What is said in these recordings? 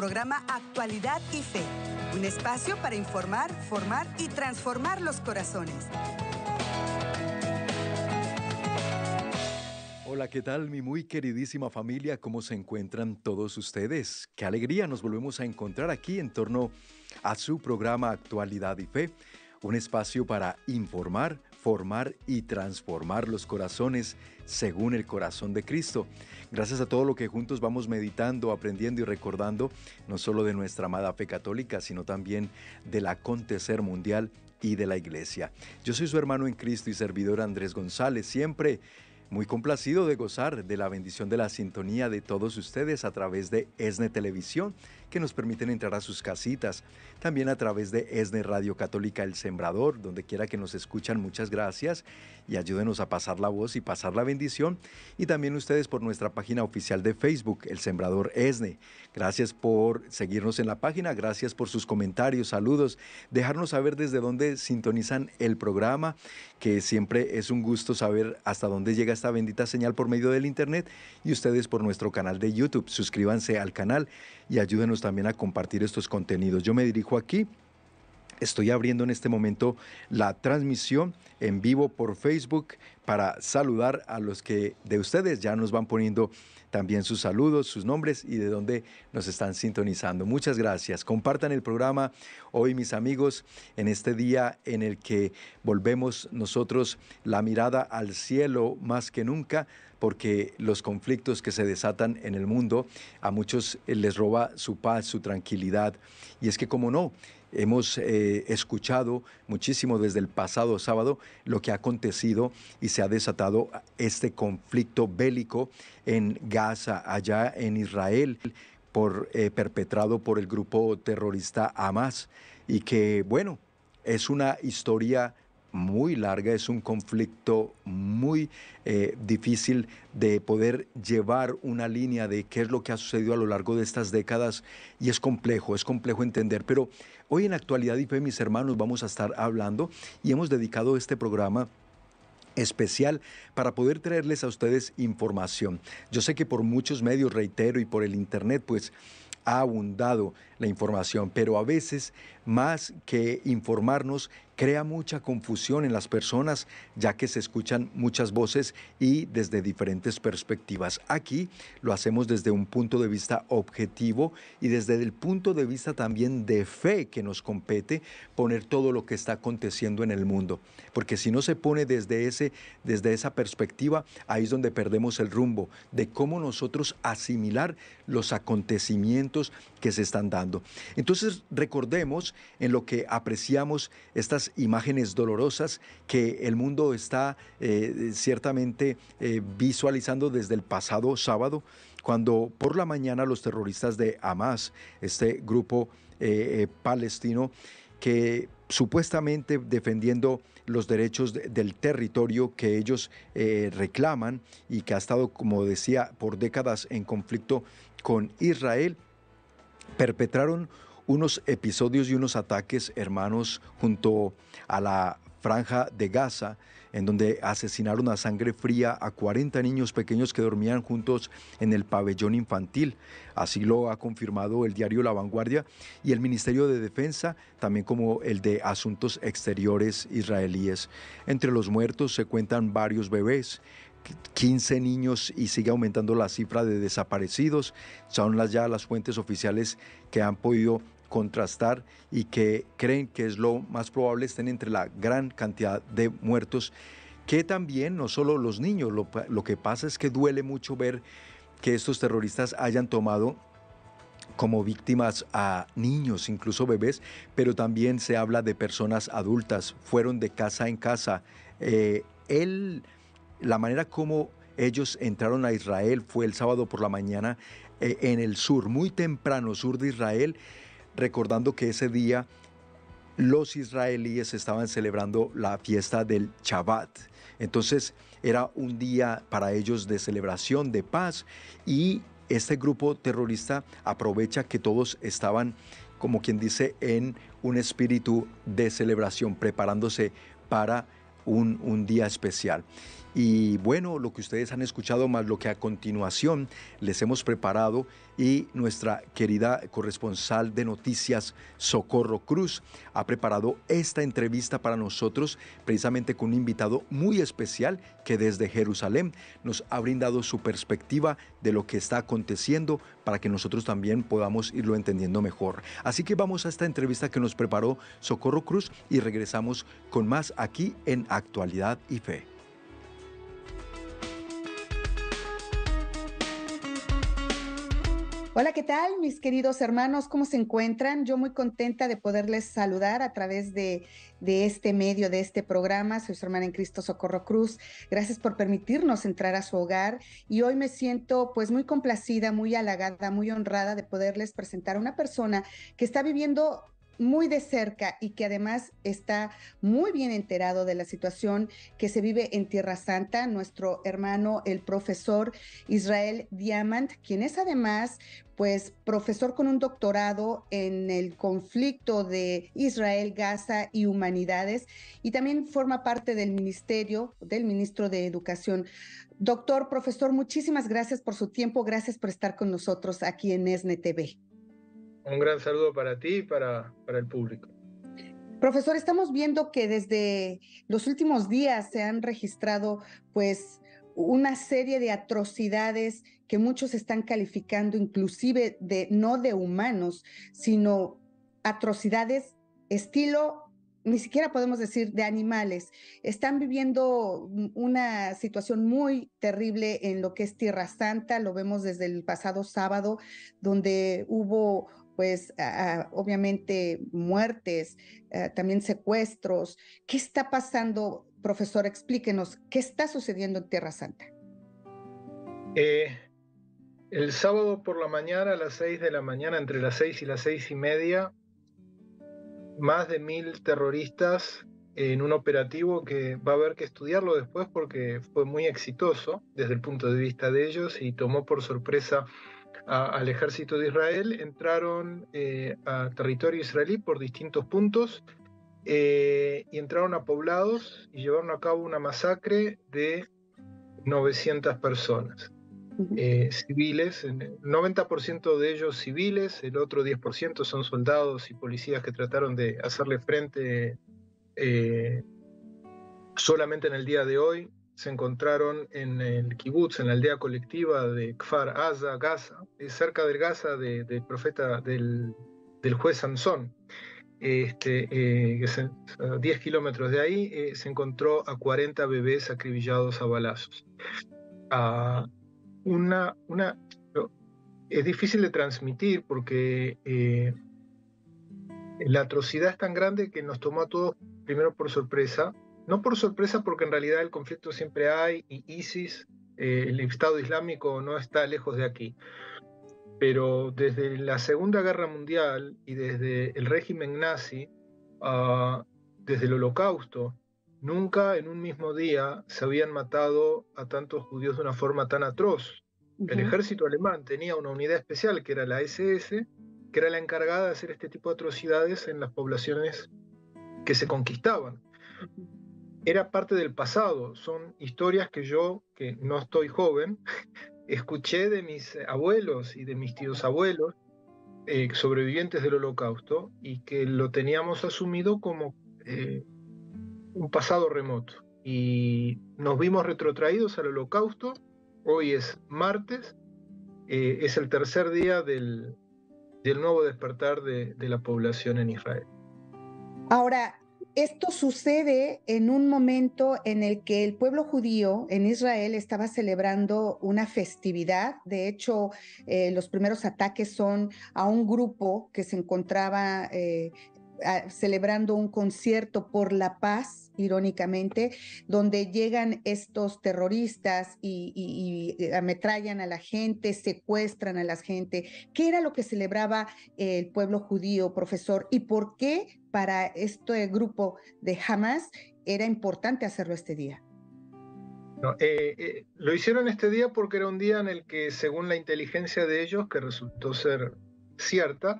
programa Actualidad y Fe, un espacio para informar, formar y transformar los corazones. Hola, ¿qué tal mi muy queridísima familia? ¿Cómo se encuentran todos ustedes? Qué alegría nos volvemos a encontrar aquí en torno a su programa Actualidad y Fe, un espacio para informar, formar y transformar los corazones según el corazón de Cristo. Gracias a todo lo que juntos vamos meditando, aprendiendo y recordando, no solo de nuestra amada fe católica, sino también del acontecer mundial y de la iglesia. Yo soy su hermano en Cristo y servidor Andrés González, siempre muy complacido de gozar de la bendición de la sintonía de todos ustedes a través de ESNE Televisión, que nos permiten entrar a sus casitas. También a través de ESNE Radio Católica El Sembrador, donde quiera que nos escuchan, muchas gracias y ayúdenos a pasar la voz y pasar la bendición. Y también ustedes por nuestra página oficial de Facebook, El Sembrador ESNE. Gracias por seguirnos en la página, gracias por sus comentarios, saludos, dejarnos saber desde dónde sintonizan el programa, que siempre es un gusto saber hasta dónde llega esta bendita señal por medio del Internet y ustedes por nuestro canal de YouTube. Suscríbanse al canal y ayúdenos también a compartir estos contenidos. Yo me dirijo aquí Estoy abriendo en este momento la transmisión en vivo por Facebook para saludar a los que de ustedes ya nos van poniendo también sus saludos, sus nombres y de dónde nos están sintonizando. Muchas gracias. Compartan el programa hoy, mis amigos, en este día en el que volvemos nosotros la mirada al cielo más que nunca porque los conflictos que se desatan en el mundo a muchos les roba su paz, su tranquilidad. Y es que, como no, Hemos eh, escuchado muchísimo desde el pasado sábado lo que ha acontecido y se ha desatado este conflicto bélico en Gaza, allá en Israel, por, eh, perpetrado por el grupo terrorista Hamas y que, bueno, es una historia muy larga, es un conflicto muy eh, difícil de poder llevar una línea de qué es lo que ha sucedido a lo largo de estas décadas y es complejo, es complejo entender, pero hoy en Actualidad y Fe, mis hermanos, vamos a estar hablando y hemos dedicado este programa especial para poder traerles a ustedes información. Yo sé que por muchos medios, reitero, y por el Internet, pues ha abundado la información, pero a veces más que informarnos, crea mucha confusión en las personas, ya que se escuchan muchas voces y desde diferentes perspectivas. Aquí lo hacemos desde un punto de vista objetivo y desde el punto de vista también de fe que nos compete poner todo lo que está aconteciendo en el mundo. Porque si no se pone desde, ese, desde esa perspectiva, ahí es donde perdemos el rumbo de cómo nosotros asimilar los acontecimientos que se están dando. Entonces recordemos en lo que apreciamos estas imágenes dolorosas que el mundo está eh, ciertamente eh, visualizando desde el pasado sábado, cuando por la mañana los terroristas de Hamas, este grupo eh, palestino, que supuestamente defendiendo los derechos del territorio que ellos reclaman y que ha estado, como decía, por décadas en conflicto con Israel, perpetraron unos episodios y unos ataques, hermanos, junto a la franja de Gaza, en donde asesinaron a sangre fría a 40 niños pequeños que dormían juntos en el pabellón infantil. Así lo ha confirmado el diario La Vanguardia y el Ministerio de Defensa, también como el de Asuntos Exteriores israelíes. Entre los muertos se cuentan varios bebés. 15 niños y sigue aumentando la cifra de desaparecidos. Son las, ya las fuentes oficiales que han podido contrastar y que creen que es lo más probable estén entre la gran cantidad de muertos, que también no solo los niños, lo, lo que pasa es que duele mucho ver que estos terroristas hayan tomado como víctimas a niños, incluso bebés, pero también se habla de personas adultas, fueron de casa en casa. Eh, él la manera como ellos entraron a Israel fue el sábado por la mañana eh, en el sur, muy temprano, sur de Israel, recordando que ese día los israelíes estaban celebrando la fiesta del Shabbat. Entonces era un día para ellos de celebración, de paz, y este grupo terrorista aprovecha que todos estaban, como quien dice, en un espíritu de celebración, preparándose para un, un día especial. Y bueno, lo que ustedes han escuchado más lo que a continuación les hemos preparado y nuestra querida corresponsal de noticias Socorro Cruz ha preparado esta entrevista para nosotros precisamente con un invitado muy especial que desde Jerusalén nos ha brindado su perspectiva de lo que está aconteciendo para que nosotros también podamos irlo entendiendo mejor. Así que vamos a esta entrevista que nos preparó Socorro Cruz y regresamos con más aquí en Actualidad y Fe. Hola, ¿qué tal mis queridos hermanos? ¿Cómo se encuentran? Yo muy contenta de poderles saludar a través de, de, este medio, de este programa. Soy su hermana en Cristo Socorro Cruz. Gracias por permitirnos entrar a su hogar y hoy me siento pues muy complacida, muy halagada, muy honrada de poderles presentar a una persona que está viviendo muy de cerca y que además está muy bien enterado de la situación que se vive en Tierra Santa, nuestro hermano, el profesor Israel Diamant, quien es además pues profesor con un doctorado en el conflicto de Israel, Gaza y humanidades y también forma parte del ministerio del ministro de Educación. Doctor, profesor, muchísimas gracias por su tiempo, gracias por estar con nosotros aquí en ESNE TV. Un gran saludo para ti y para, para el público. Profesor, estamos viendo que desde los últimos días se han registrado pues una serie de atrocidades que muchos están calificando inclusive de no de humanos, sino atrocidades estilo ni siquiera podemos decir de animales, están viviendo una situación muy terrible en lo que es Tierra Santa, lo vemos desde el pasado sábado, donde hubo pues obviamente muertes, eh, también secuestros. ¿Qué está pasando, profesor? Explíquenos, ¿qué está sucediendo en Tierra Santa? Eh, el sábado por la mañana, a las seis de la mañana, entre las seis y las seis y media, más de mil terroristas en un operativo que va a haber que estudiarlo después porque fue muy exitoso desde el punto de vista de ellos y tomó por sorpresa al ejército de Israel, entraron eh, a territorio israelí por distintos puntos eh, y entraron a poblados y llevaron a cabo una masacre de 900 personas. Eh, civiles, el 90% de ellos civiles, el otro 10% son soldados y policías que trataron de hacerle frente solamente en el día de hoy se encontraron en el kibutz, en la aldea colectiva de Kfar Aza, Gaza, cerca del Gaza del profeta del, juez Sansón. Este, eh, a 10 kilómetros de ahí eh, se encontró a 40 bebés acribillados a balazos. Una, una, es difícil de transmitir porque eh, la atrocidad es tan grande que nos tomó a todos primero por sorpresa no por sorpresa, porque en realidad el conflicto siempre hay y ISIS, eh, el Estado Islámico, no está lejos de aquí. Pero desde la Segunda Guerra Mundial y desde el régimen nazi, ah, desde el Holocausto, nunca en un mismo día se habían matado a tantos judíos de una forma tan atroz. El ejército alemán tenía una unidad especial que era la SS, que era la encargada de hacer este tipo de atrocidades en las poblaciones que se conquistaban era parte del pasado, son historias que yo, que no estoy joven, escuché de mis abuelos y de mis tíos abuelos, eh, sobrevivientes del holocausto, y que lo teníamos asumido como eh, un pasado remoto. Y nos vimos retrotraídos al holocausto, hoy es martes, eh, es el tercer día del, nuevo despertar de, de la población en Israel. Ahora, esto sucede en un momento en el que el pueblo judío en Israel estaba celebrando una festividad. De hecho, eh, los primeros ataques son a un grupo que se encontraba eh, celebrando un concierto por la paz, irónicamente, donde llegan estos terroristas y, ametrallan a la gente, secuestran a la gente. ¿Qué era lo que celebraba el pueblo judío, profesor? ¿Y por qué para este grupo de Hamas era importante hacerlo este día? Eh, eh, lo hicieron este día porque era un día en el que, según la inteligencia de ellos, que resultó ser cierta,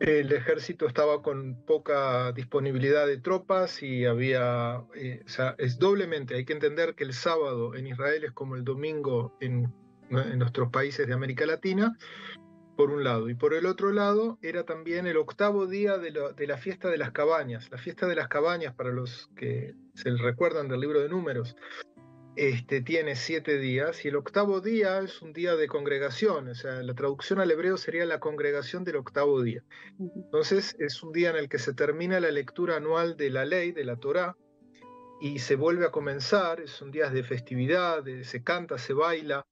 el ejército estaba con poca disponibilidad de tropas y había, eh, o sea, es doblemente, hay que entender que el sábado en Israel es como el domingo en en nuestros países de América Latina, por un lado. Y por el otro lado era también el octavo día de, la fiesta de las cabañas. La fiesta de las cabañas, para los que se recuerdan del libro de números, este, tiene siete días y el octavo día es un día de congregación, o sea, la traducción al hebreo sería la congregación del octavo día. Entonces es un día en el que se termina la lectura anual de la ley, de la Torá, y se vuelve a comenzar, son días de festividad, se canta, se baila.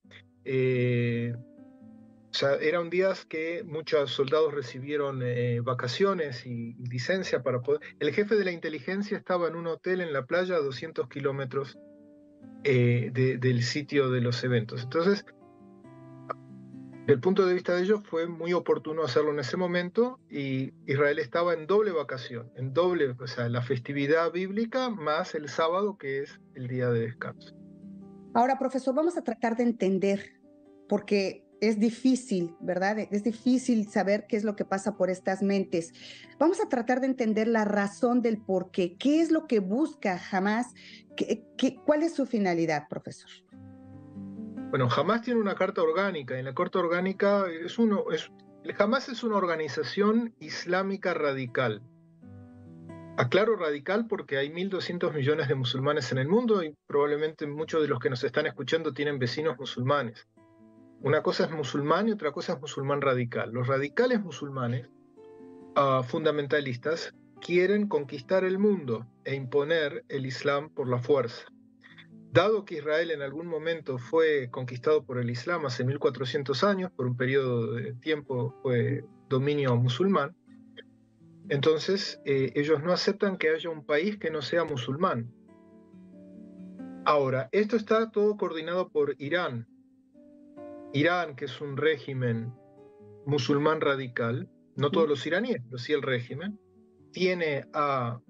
Eh, o sea, eran días que muchos soldados recibieron eh, vacaciones y, licencia para poder... El jefe de la inteligencia estaba en un hotel en la playa a 200 kilómetros eh, del sitio de los eventos. Entonces, desde el punto de vista de ellos fue muy oportuno hacerlo en ese momento y Israel estaba en doble vacación, en doble, o sea, la festividad bíblica más el sábado que es el día de descanso. Ahora, profesor, vamos a tratar de entender, porque es difícil, ¿verdad? Es difícil saber qué es lo que pasa por estas mentes. Vamos a tratar de entender la razón del por qué. ¿Qué es lo que busca jamás? ¿Qué, cuál es su finalidad, profesor? Bueno, jamás tiene una carta orgánica. En la carta orgánica es uno, jamás es una organización islámica radical. Aclaro radical porque hay 1.200 millones de musulmanes en el mundo y probablemente muchos de los que nos están escuchando tienen vecinos musulmanes. Una cosa es musulmán y otra cosa es musulmán radical. Los radicales musulmanes ah, fundamentalistas quieren conquistar el mundo e imponer el Islam por la fuerza. Dado que Israel en algún momento fue conquistado por el Islam hace 1400 años, por un periodo de tiempo fue dominio musulmán, entonces eh, ellos no aceptan que haya un país que no sea musulmán. Ahora, esto está todo coordinado por Irán, Irán, que es un régimen musulmán radical, no todos los iraníes, pero sí el régimen, tiene a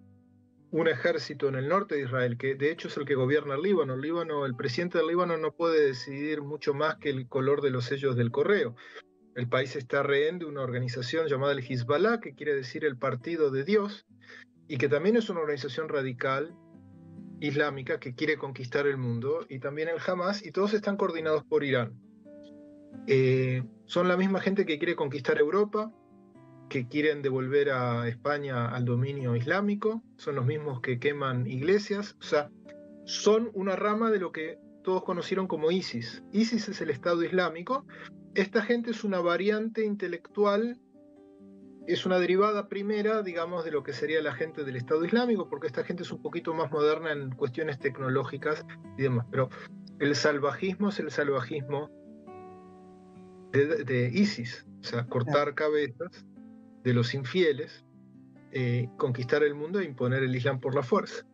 un ejército en el norte de Israel, que de hecho es el que gobierna el Líbano. El Líbano, el presidente del Líbano no puede decidir mucho más que el color de los sellos del correo. El país está rehén de una organización llamada el Hezbollah, que quiere decir el Partido de Dios, y que también es una organización radical islámica que quiere conquistar el mundo, y también el Hamas, y todos están coordinados por Irán. Eh, son la misma gente que quiere conquistar Europa, que quieren devolver a España al dominio islámico, son los mismos que queman iglesias, o sea, son una rama de lo que todos conocieron como ISIS. ISIS es el Estado Islámico. Esta gente es una variante intelectual, es una derivada primera, digamos, de lo que sería la gente del Estado Islámico, porque esta gente es un poquito más moderna en cuestiones tecnológicas y demás. Pero el salvajismo es el salvajismo de, ISIS, o sea, cortar cabezas de los infieles, eh, conquistar el mundo e imponer el Islam por la fuerza.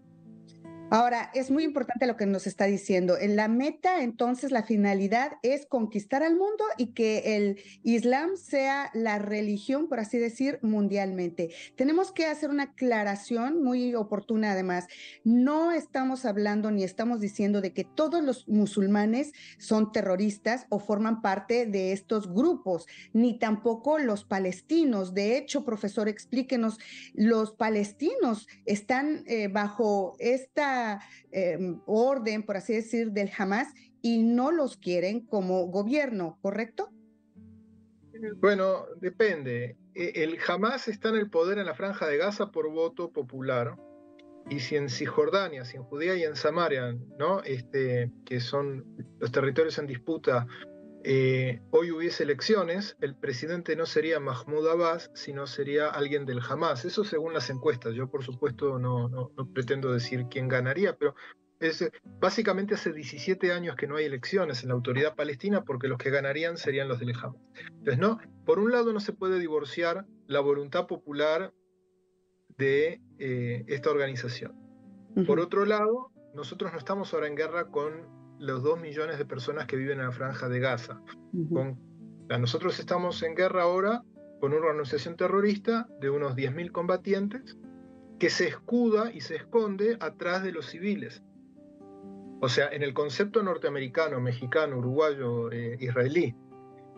Ahora, es muy importante lo que nos está diciendo. En la meta, entonces, la finalidad es conquistar al mundo y que el Islam sea la religión, por así decir, mundialmente. Tenemos que hacer una aclaración muy oportuna, además. No estamos hablando ni estamos diciendo de que todos los musulmanes son terroristas o forman parte de estos grupos, ni tampoco los palestinos. De hecho, profesor, explíquenos, los palestinos están eh, bajo esta Em, orden, por así decir, del Hamas y no los quieren como gobierno, ¿correcto? Bueno, depende. E, el Hamas está en el poder en la franja de Gaza por voto popular. Y si en Cisjordania, si en Judea y en Samaria, ¿no? este, que son los territorios en disputa, eh, hoy hubiese elecciones, el presidente no sería Mahmoud Abbas, sino sería alguien del Hamas. Eso según las encuestas. Yo, por supuesto, no, no, pretendo decir quién ganaría, pero es, básicamente hace 17 años que no hay elecciones en la autoridad palestina porque los que ganarían serían los del Hamas. Entonces, no, por un lado no se puede divorciar la voluntad popular de eh, esta organización. Por otro lado, nosotros no estamos ahora en guerra con los dos millones de personas que viven en la franja de Gaza. nosotros estamos en guerra ahora con una organización terrorista de unos 10.000 combatientes que se escuda y se esconde atrás de los civiles. O sea, en el concepto norteamericano, mexicano, uruguayo, eh, israelí,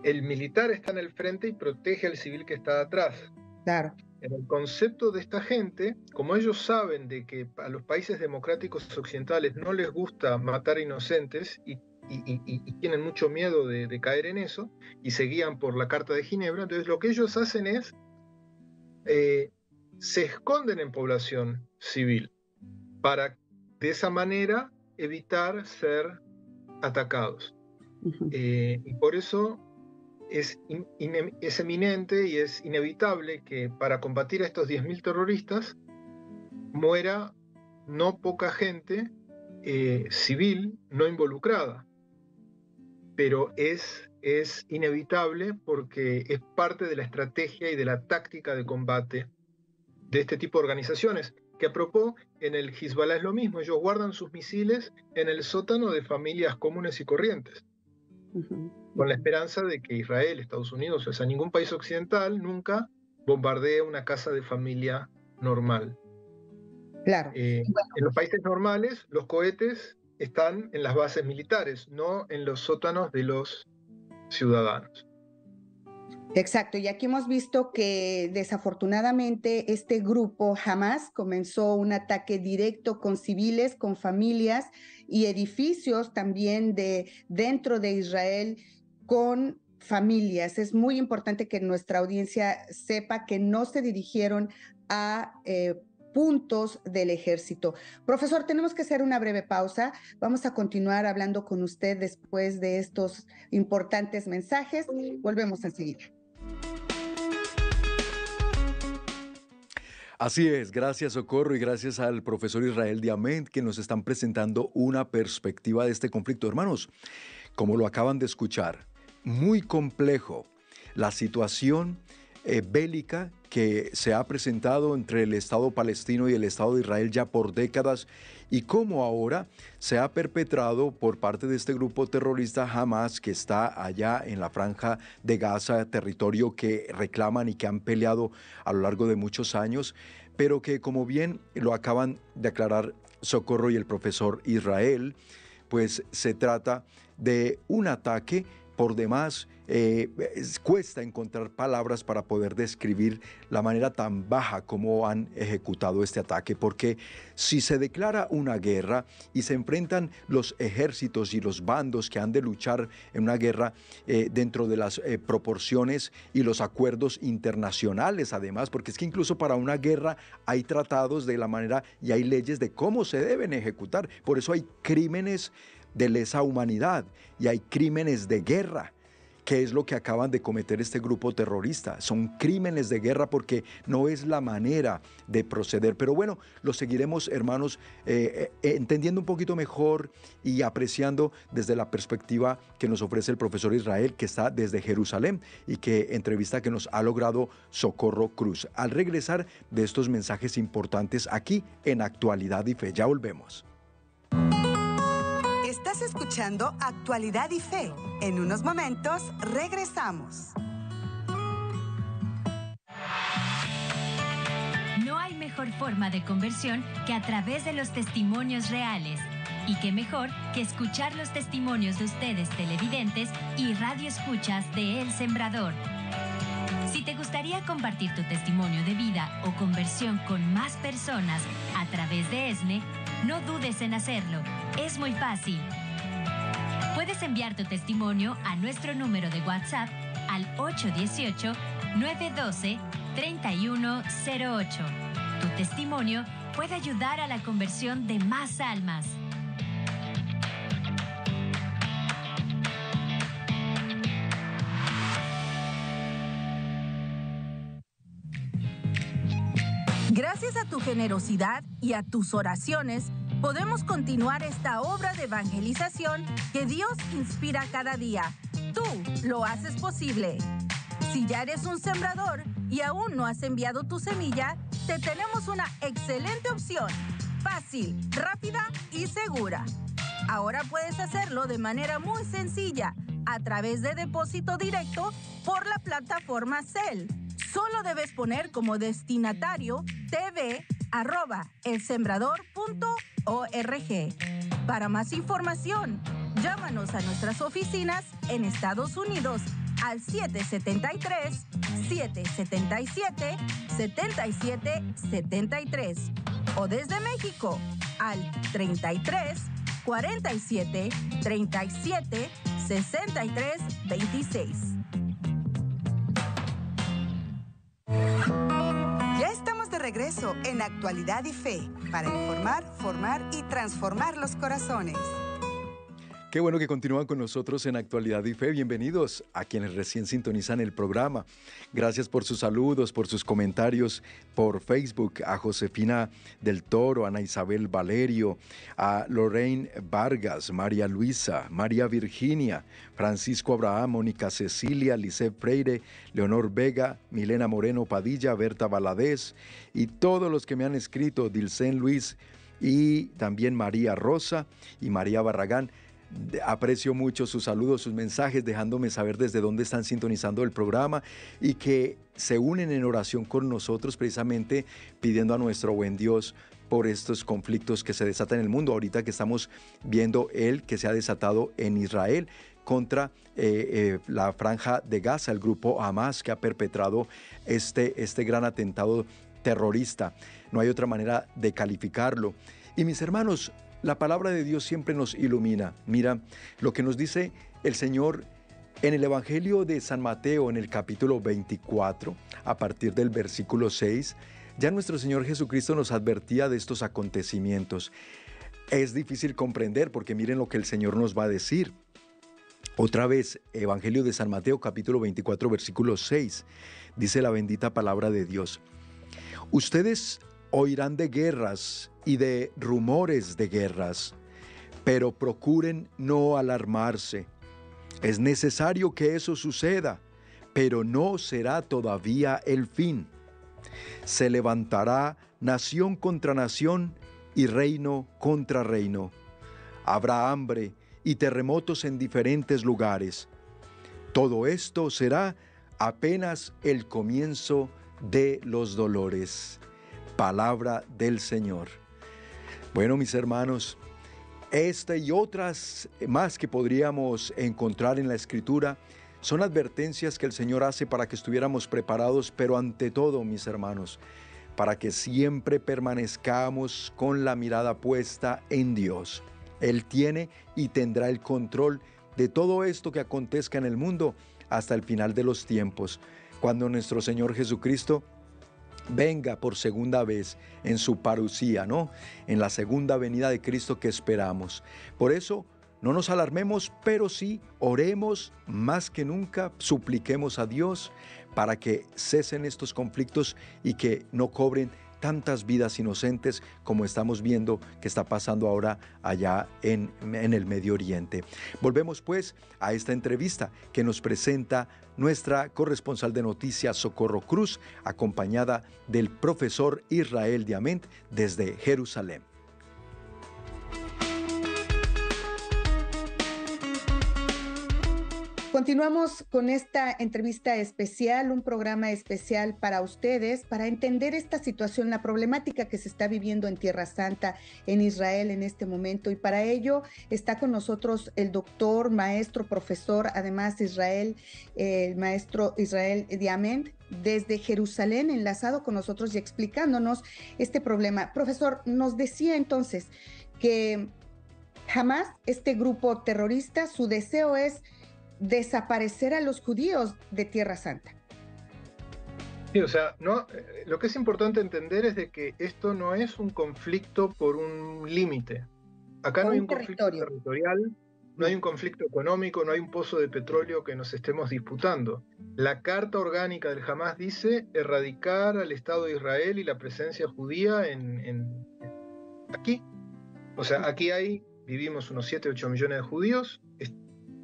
el militar está en el frente y protege al civil que está atrás. Claro en el concepto de esta gente, como ellos saben de que a los países democráticos occidentales no les gusta matar inocentes y y, tienen mucho miedo de, caer en eso y se guían por la Carta de Ginebra. Entonces lo que ellos hacen es, eh, se esconden en población civil para de esa manera evitar ser atacados. Eh, y por eso es, es, eminente y es inevitable que para combatir a estos 10.000 terroristas muera no poca gente eh, civil no involucrada. Pero es, es inevitable porque es parte de la estrategia y de la táctica de combate de este tipo de organizaciones que a en el Hezbollah es lo mismo, ellos guardan sus misiles en el sótano de familias comunes y corrientes, con la esperanza de que Israel, Estados Unidos, o sea, ningún país occidental nunca bombardee una casa de familia normal. Claro. Eh, en los países normales, los cohetes están en las bases militares, no en los sótanos de los ciudadanos. Exacto, y aquí hemos visto que desafortunadamente este grupo jamás comenzó un ataque directo con civiles, con familias y edificios también de dentro de Israel con familias. Es muy importante que nuestra audiencia sepa que no se dirigieron a eh, puntos del ejército. Profesor, tenemos que hacer una breve pausa. Vamos a continuar hablando con usted después de estos importantes mensajes. Volvemos enseguida. Así es, gracias Socorro y gracias al profesor Israel Diamant que nos están presentando una perspectiva de este conflicto. Hermanos, como lo acaban de escuchar, muy complejo la situación eh, bélica que se ha presentado entre el Estado palestino y el Estado de Israel ya por décadas y cómo ahora se ha perpetrado por parte de este grupo terrorista Hamas que está allá en la franja de Gaza, territorio que reclaman y que han peleado a lo largo de muchos años, pero que como bien lo acaban de aclarar Socorro y el profesor Israel, pues se trata de un ataque por demás eh, cuesta encontrar palabras para poder describir la manera tan baja como han ejecutado este ataque, porque si se declara una guerra y se enfrentan los ejércitos y los bandos que han de luchar en una guerra eh, dentro de las eh, proporciones y los acuerdos internacionales, además, porque es que incluso para una guerra hay tratados de la manera y hay leyes de cómo se deben ejecutar, por eso hay crímenes de lesa humanidad y hay crímenes de guerra que es lo que acaban de cometer este grupo terrorista. Son crímenes de guerra porque no es la manera de proceder. Pero bueno, lo seguiremos, hermanos, eh, eh, entendiendo un poquito mejor y apreciando desde la perspectiva que nos ofrece el profesor Israel, que está desde Jerusalén y que entrevista que nos ha logrado Socorro Cruz. Al regresar de estos mensajes importantes aquí en Actualidad y Fe, ya volvemos. Estás escuchando Actualidad y Fe. En unos momentos regresamos. No hay mejor forma de conversión que a través de los testimonios reales. Y qué mejor que escuchar los testimonios de ustedes televidentes y radio escuchas de El Sembrador. Si te gustaría compartir tu testimonio de vida o conversión con más personas a través de ESNE, no dudes en hacerlo. Es muy fácil. Puedes enviar tu testimonio a nuestro número de WhatsApp al 818-912-3108. Tu testimonio puede ayudar a la conversión de más almas. Gracias a tu generosidad y a tus oraciones, podemos continuar esta obra de evangelización que Dios inspira cada día. Tú lo haces posible. Si ya eres un sembrador y aún no has enviado tu semilla, te tenemos una excelente opción. Fácil, rápida y segura. Ahora puedes hacerlo de manera muy sencilla a través de depósito directo por la plataforma Cell Solo debes poner como destinatario tv arroba elsembrador.org. Para más información, llámanos a nuestras oficinas en Estados Unidos al 773-777-7773 o desde México al 33 47 37 63 26. Regreso en Actualidad y Fe para informar, formar y transformar los corazones. Qué bueno que continúan con nosotros en Actualidad y Fe. Bienvenidos a quienes recién sintonizan el programa. Gracias por sus saludos, por sus comentarios por Facebook, a Josefina del Toro, Ana Isabel Valerio, a Lorraine Vargas, María Luisa, María Virginia, Francisco Abraham, Mónica Cecilia, Lisette Freire, Leonor Vega, Milena Moreno Padilla, Berta Valadez y todos los que me han escrito, Dilcén Luis y también María Rosa y María Barragán. Aprecio mucho sus saludos, sus mensajes, dejándome saber desde dónde están sintonizando el programa y que se unen en oración con nosotros precisamente pidiendo a nuestro buen Dios por estos conflictos que se desatan en el mundo. Ahorita que estamos viendo el que se ha desatado en Israel contra eh, eh, la franja de Gaza, el grupo Hamas que ha perpetrado este, este gran atentado terrorista. No hay otra manera de calificarlo. Y mis hermanos, la palabra de Dios siempre nos ilumina. Mira lo que nos dice el Señor en el Evangelio de San Mateo, en el capítulo 24, a partir del versículo 6, ya nuestro Señor Jesucristo nos advertía de estos acontecimientos. Es difícil comprender porque miren lo que el Señor nos va a decir. Otra vez, Evangelio de San Mateo capítulo 24 versículo 6, dice la bendita palabra de Dios. Ustedes oirán de guerras y de rumores de guerras, pero procuren no alarmarse. Es necesario que eso suceda, pero no será todavía el fin. Se levantará nación contra nación y reino contra reino. Habrá hambre y terremotos en diferentes lugares. Todo esto será apenas el comienzo de los dolores palabra del Señor. Bueno, mis hermanos, esta y otras más que podríamos encontrar en la Escritura son advertencias que el Señor hace para que estuviéramos preparados, pero ante todo, mis hermanos, para que siempre permanezcamos con la mirada puesta en Dios. Él tiene y tendrá el control de todo esto que acontezca en el mundo hasta el final de los tiempos, cuando nuestro Señor Jesucristo venga por segunda vez en su parucía, ¿no? En la segunda venida de Cristo que esperamos. Por eso, no nos alarmemos, pero sí oremos más que nunca, supliquemos a Dios para que cesen estos conflictos y que no cobren tantas vidas inocentes como estamos viendo que está pasando ahora allá en, el Medio Oriente. Volvemos pues a esta entrevista que nos presenta nuestra corresponsal de noticias Socorro Cruz, acompañada del profesor Israel Diamant desde Jerusalén. Continuamos con esta entrevista especial, un programa especial para ustedes, para entender esta situación, la problemática que se está viviendo en Tierra Santa, en Israel en este momento. Y para ello está con nosotros el doctor, maestro, profesor, además Israel, el maestro Israel Diamant, desde Jerusalén, enlazado con nosotros y explicándonos este problema. Profesor, nos decía entonces que jamás este grupo terrorista, su deseo es desaparecer a los judíos de Tierra Santa. Sí, o sea, no, eh, lo que es importante entender es de que esto no es un conflicto por un límite. Acá no hay un conflicto territorial, no hay un conflicto económico, no hay un pozo de petróleo que nos estemos disputando. La Carta Orgánica del Hamas dice erradicar al Estado de Israel y la presencia judía en, en aquí. O sea, aquí hay, vivimos unos 7, 8 millones de judíos,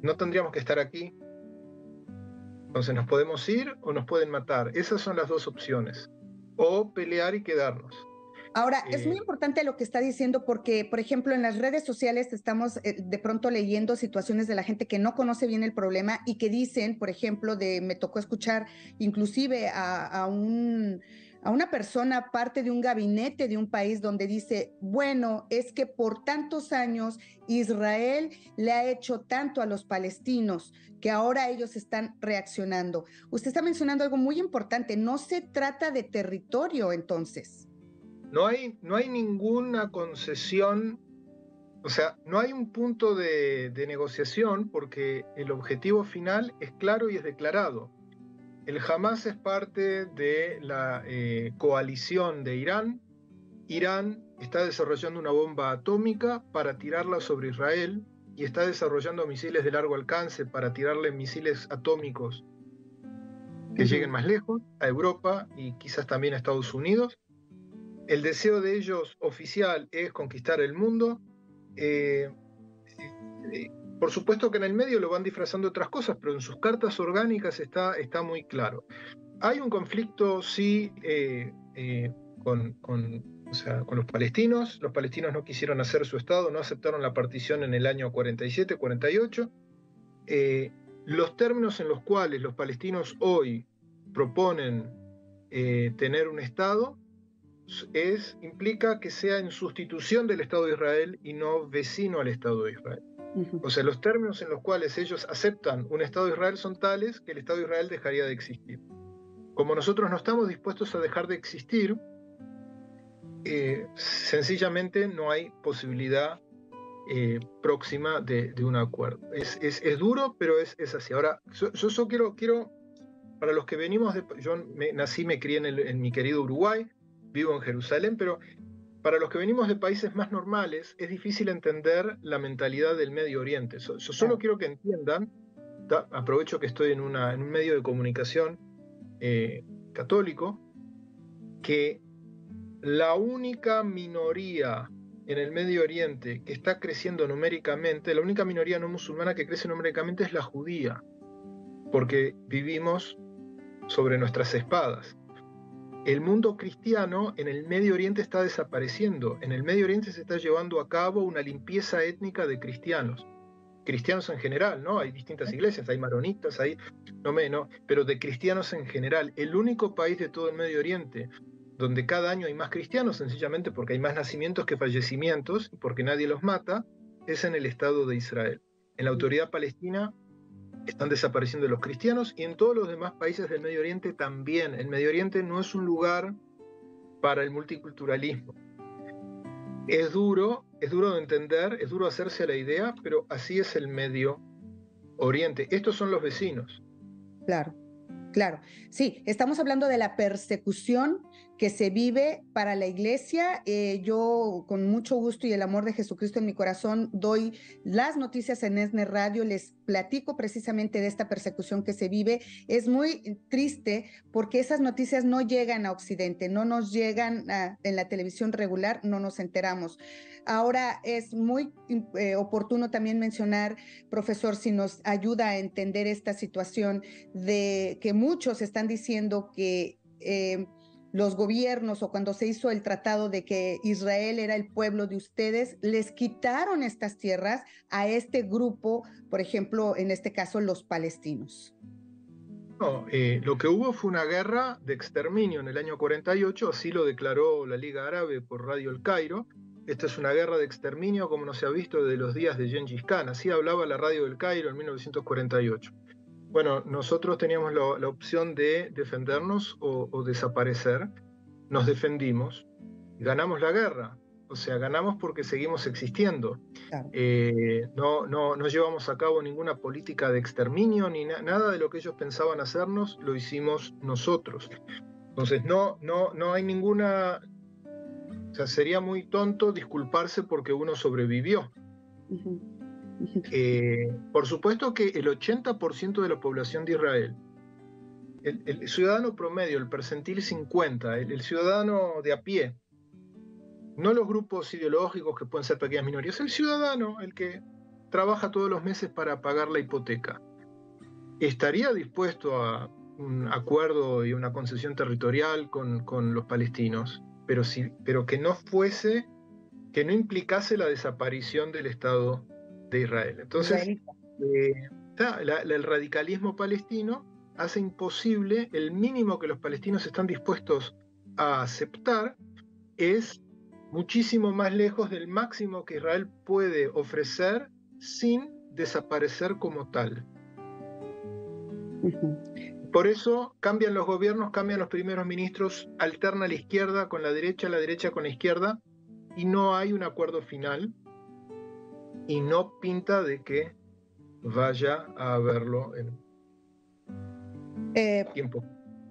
no tendríamos que estar aquí. Entonces nos podemos ir o nos pueden matar. Esas son las dos opciones. O pelear y quedarnos. Ahora, es muy eh, importante lo que está diciendo porque, por ejemplo, en las redes sociales estamos eh, de pronto leyendo situaciones de la gente que no conoce bien el problema y que dicen, por ejemplo, de me tocó escuchar inclusive a un a una persona parte de un gabinete de un país donde dice, bueno, es que por tantos años Israel le ha hecho tanto a los palestinos que ahora ellos están reaccionando. Usted está mencionando algo muy importante, no se trata de territorio entonces. No hay, no hay ninguna concesión O sea, no hay un punto de, negociación porque el objetivo final es claro y es declarado. El Hamas es parte de la eh, coalición de Irán. Irán está desarrollando una bomba atómica para tirarla sobre Israel y está desarrollando misiles de largo alcance para tirarle misiles atómicos que lleguen más lejos, a Europa y quizás también a Estados Unidos. El deseo de ellos oficial es conquistar el mundo. Eh, eh, por supuesto que en el medio lo van disfrazando otras cosas, pero en sus cartas orgánicas está, está muy claro. Hay un conflicto, sí, eh, con, con, con los palestinos. Los palestinos no quisieron hacer su Estado, no aceptaron la partición en el año 47, 48. los términos en los cuales los palestinos hoy proponen tener un Estado es, implica que sea en sustitución del Estado de Israel y no vecino al Estado de Israel. O sea, los términos en los cuales ellos aceptan un Estado de Israel son tales que el Estado de Israel dejaría de existir. Como nosotros no estamos dispuestos a dejar de existir, eh, sencillamente no hay posibilidad eh, próxima de, un acuerdo. Es, duro, pero es, así. Ahora, yo, yo, quiero, quiero, para los que venimos de... Yo me, nací, me crié en mi querido Uruguay, vivo en Jerusalén, pero para los que venimos de países más normales es difícil entender la mentalidad del Medio Oriente. Yo, solo quiero que entiendan, aprovecho que estoy en, una, en un medio de comunicación eh, católico, que la única minoría en el Medio Oriente que está creciendo numéricamente, la única minoría no musulmana que crece numéricamente es la judía, porque vivimos sobre nuestras espadas el mundo cristiano en el Medio Oriente está desapareciendo. En el Medio Oriente se está llevando a cabo una limpieza étnica de cristianos. Cristianos en general, ¿no? Hay distintas iglesias, hay maronitas, hay no menos, pero de cristianos en general. El único país de todo el Medio Oriente donde cada año hay más cristianos, sencillamente porque hay más nacimientos que fallecimientos, porque nadie los mata, es en el Estado de Israel. En la autoridad palestina están desapareciendo los cristianos y en todos los demás países del Medio Oriente también. El Medio Oriente no es un lugar para el multiculturalismo. Es duro, es duro de entender, es duro hacerse a la idea, pero así es el Medio Oriente. Estos son los vecinos. Claro, claro. Sí, estamos hablando de la persecución que se vive para la iglesia. Eh, yo con mucho gusto y el amor de Jesucristo en mi corazón doy las noticias en ESNE Radio, les platico precisamente de esta persecución que se vive. Es muy triste porque esas noticias no llegan a Occidente, no nos llegan en la televisión regular, no nos enteramos. Ahora es muy eh, oportuno también mencionar, profesor, si nos ayuda a entender esta situación de que muchos están diciendo que... Eh, los gobiernos o cuando se hizo el tratado de que Israel era el pueblo de ustedes, les quitaron estas tierras a este grupo, por ejemplo, en este caso, los palestinos. No, eh, lo que hubo fue una guerra de exterminio en el año 48, así lo declaró la Liga Árabe por Radio El Cairo. Esta es una guerra de exterminio como no se ha visto desde los días de Gengis Khan, así hablaba la Radio El Cairo en 1948. Bueno, nosotros teníamos la, opción de defendernos o, desaparecer. Nos defendimos, ganamos la guerra. O sea, ganamos porque seguimos existiendo. Eh, no, no, no, llevamos a cabo ninguna política de exterminio, ni nada de lo que ellos pensaban hacernos, lo hicimos nosotros. Entonces, no, no, no hay ninguna... O sea, sería muy tonto disculparse porque uno sobrevivió. Eh, por supuesto que el 80% de la población de Israel, el, ciudadano promedio, el percentil 50, el, ciudadano de a pie, no los grupos ideológicos que pueden ser pequeñas minorías, el ciudadano, el que trabaja todos los meses para pagar la hipoteca, estaría dispuesto a un acuerdo y una concesión territorial con, con los palestinos, pero, si, pero que no fuese, que no implicase la desaparición del Estado de Israel. Entonces, eh, el radicalismo palestino hace imposible, el mínimo que los palestinos están dispuestos a aceptar es muchísimo más lejos del máximo que Israel puede ofrecer sin desaparecer como tal. Por eso cambian los gobiernos, cambian los primeros ministros, alterna la izquierda con la derecha, la derecha con la izquierda, y no hay un acuerdo final y no pinta de que vaya a verlo en eh, tiempo.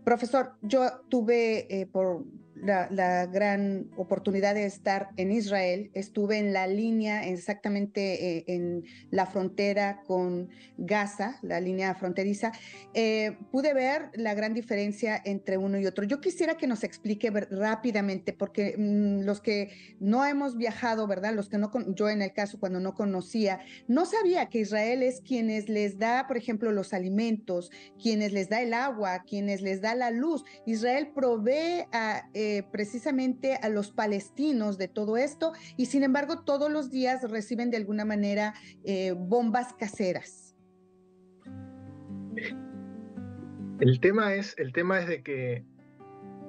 Profesor, yo tuve eh, por la, gran oportunidad de estar en Israel. Estuve en la línea, exactamente eh, en la frontera con Gaza, la línea fronteriza. Eh, pude ver la gran diferencia entre uno y otro. Yo quisiera que nos explique rápidamente, porque mm, los que no hemos viajado, ¿verdad? Los que no, yo en el caso cuando no conocía, no sabía que Israel es quienes les da, por ejemplo, los alimentos, quienes les da el agua, quienes les da la luz. Israel provee a... Eh, precisamente a los palestinos de todo esto y sin embargo todos los días reciben de alguna manera eh, bombas caseras. El tema es, el tema es de que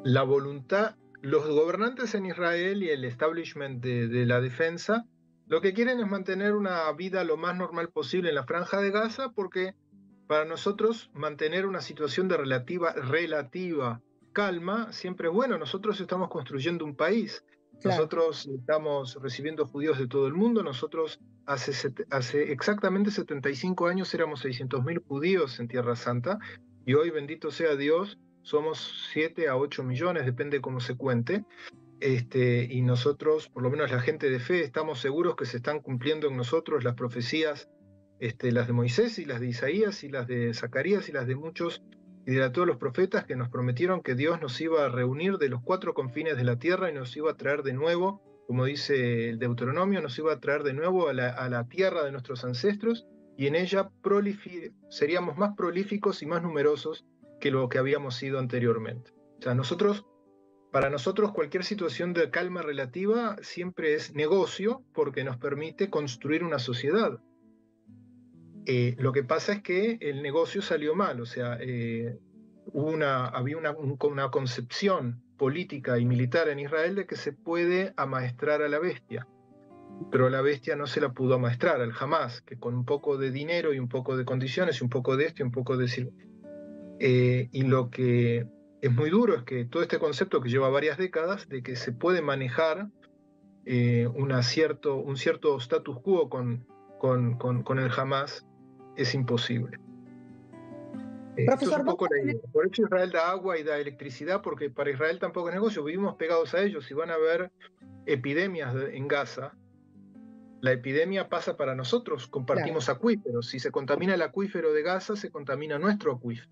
la voluntad, los gobernantes en Israel y el establishment de, de la defensa, lo que quieren es mantener una vida lo más normal posible en la franja de Gaza porque para nosotros mantener una situación de relativa, relativa calma siempre es bueno. Nosotros estamos construyendo un país. Nosotros estamos recibiendo judíos de todo el mundo. Nosotros hace, hace exactamente 75 años éramos 600.000 judíos en Tierra Santa y hoy, bendito sea Dios, somos 7 a 8 millones, depende cómo se cuente. Este, y nosotros, por lo menos la gente de fe, estamos seguros que se están cumpliendo en nosotros las profecías, este, las de Moisés y las de Isaías y las de Zacarías y las de muchos y de todos los profetas que nos prometieron que Dios nos iba a reunir de los cuatro confines de la tierra y nos iba a traer de nuevo, como dice el Deuteronomio, nos iba a traer de nuevo a la, tierra de nuestros ancestros y en ella seríamos más prolíficos y más numerosos que lo que habíamos sido anteriormente. O sea, nosotros, para nosotros cualquier situación de calma relativa siempre es negocio porque nos permite construir una sociedad. Eh, lo que pasa es que el negocio salió mal, o sea, eh, una, había una, una, concepción política y militar en Israel de que se puede amaestrar a la bestia, pero la bestia no se la pudo amaestrar al jamás, que con un poco de dinero y un poco de condiciones y un poco de esto y un poco de... Eh, y lo que es muy duro es que todo este concepto que lleva varias décadas de que se puede manejar una cierto, un cierto status quo con, con, con, con el Hamas es imposible. Eh, Profesor, Por eso Israel da agua y da electricidad, porque para Israel tampoco es negocio. Vivimos pegados a ellos y van a haber epidemias en Gaza. La epidemia pasa para nosotros, compartimos acuíferos. Si se contamina el acuífero de Gaza, se contamina nuestro acuífero.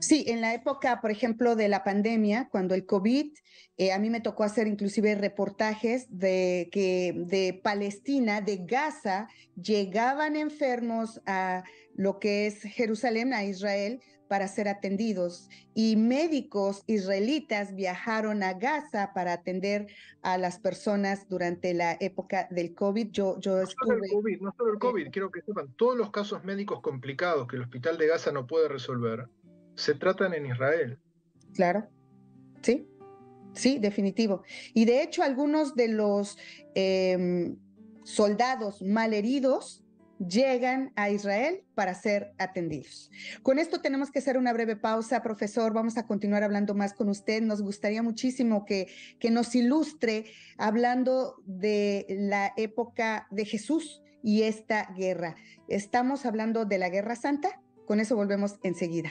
Sí, en la época, por ejemplo, de la pandemia, cuando el COVID, eh, a mí me tocó hacer inclusive reportajes de que de Palestina, de Gaza, llegaban enfermos a lo que es Jerusalén, a Israel, para ser atendidos. Y médicos israelitas viajaron a Gaza para atender a las personas durante la época del COVID. Yo, yo no Solo el COVID, no solo el COVID, quiero que sepan, todos los casos médicos complicados que el hospital de Gaza no puede resolver se tratan en Israel. Claro, sí, sí, definitivo. Y de hecho, algunos de los em, soldados malheridos llegan a Israel para ser atendidos. Con esto tenemos que hacer una breve pausa, profesor. Vamos a continuar hablando más con usted. Nos gustaría muchísimo que, que nos ilustre hablando de la época de Jesús y esta guerra. Estamos hablando de la Guerra Santa. Con eso volvemos enseguida.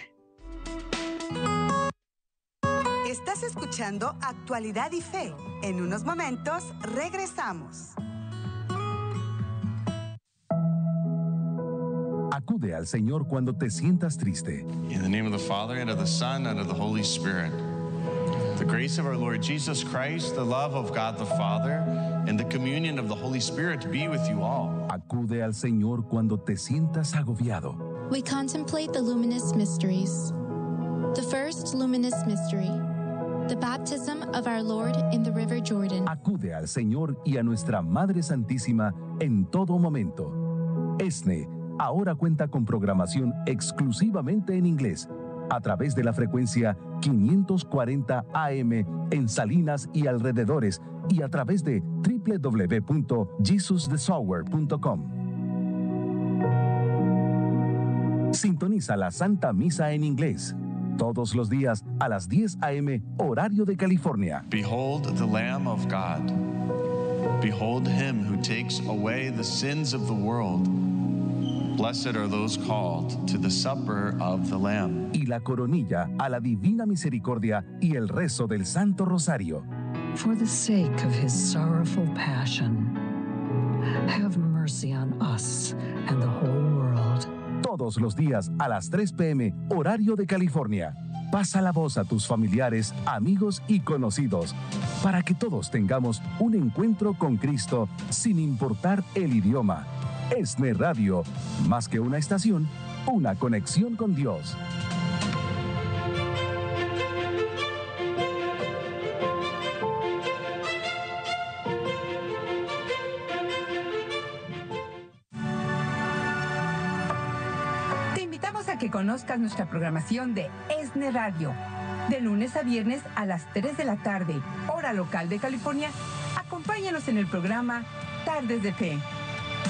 Estás escuchando Actualidad y Fe. En unos momentos regresamos. Acude al Señor cuando te sientas triste. In the name of the Father and of the Son and of the Holy Spirit. The grace of our Lord Jesus Christ, the love of God the Father, and the communion of the Holy Spirit be with you all. Acude al Señor cuando te sientas agobiado. We contemplate the luminous mysteries. The first luminous mystery The baptism of our Lord in the River Jordan. Acude al Señor y a nuestra Madre Santísima en todo momento. ESNE ahora cuenta con programación exclusivamente en inglés a través de la frecuencia 540 AM en Salinas y alrededores y a través de www.jesusthesower.com. Sintoniza la Santa Misa en inglés todos los días a las 10 a.m. horario de California. Behold the Lamb of God. Behold him who takes away the sins of the world. Blessed are those called to the supper of the Lamb. Y la coronilla a la divina misericordia y el rezo del Santo Rosario. For the sake of his sorrowful passion, have mercy on us and the whole world. Todos los días a las 3 p.m., horario de California. Pasa la voz a tus familiares, amigos y conocidos para que todos tengamos un encuentro con Cristo sin importar el idioma. ESNE Radio, más que una estación, una conexión con Dios. Conozcas nuestra programación de ESNE Radio. De lunes a viernes a las 3 de la tarde, hora local de California, acompáñanos en el programa Tardes de Fe.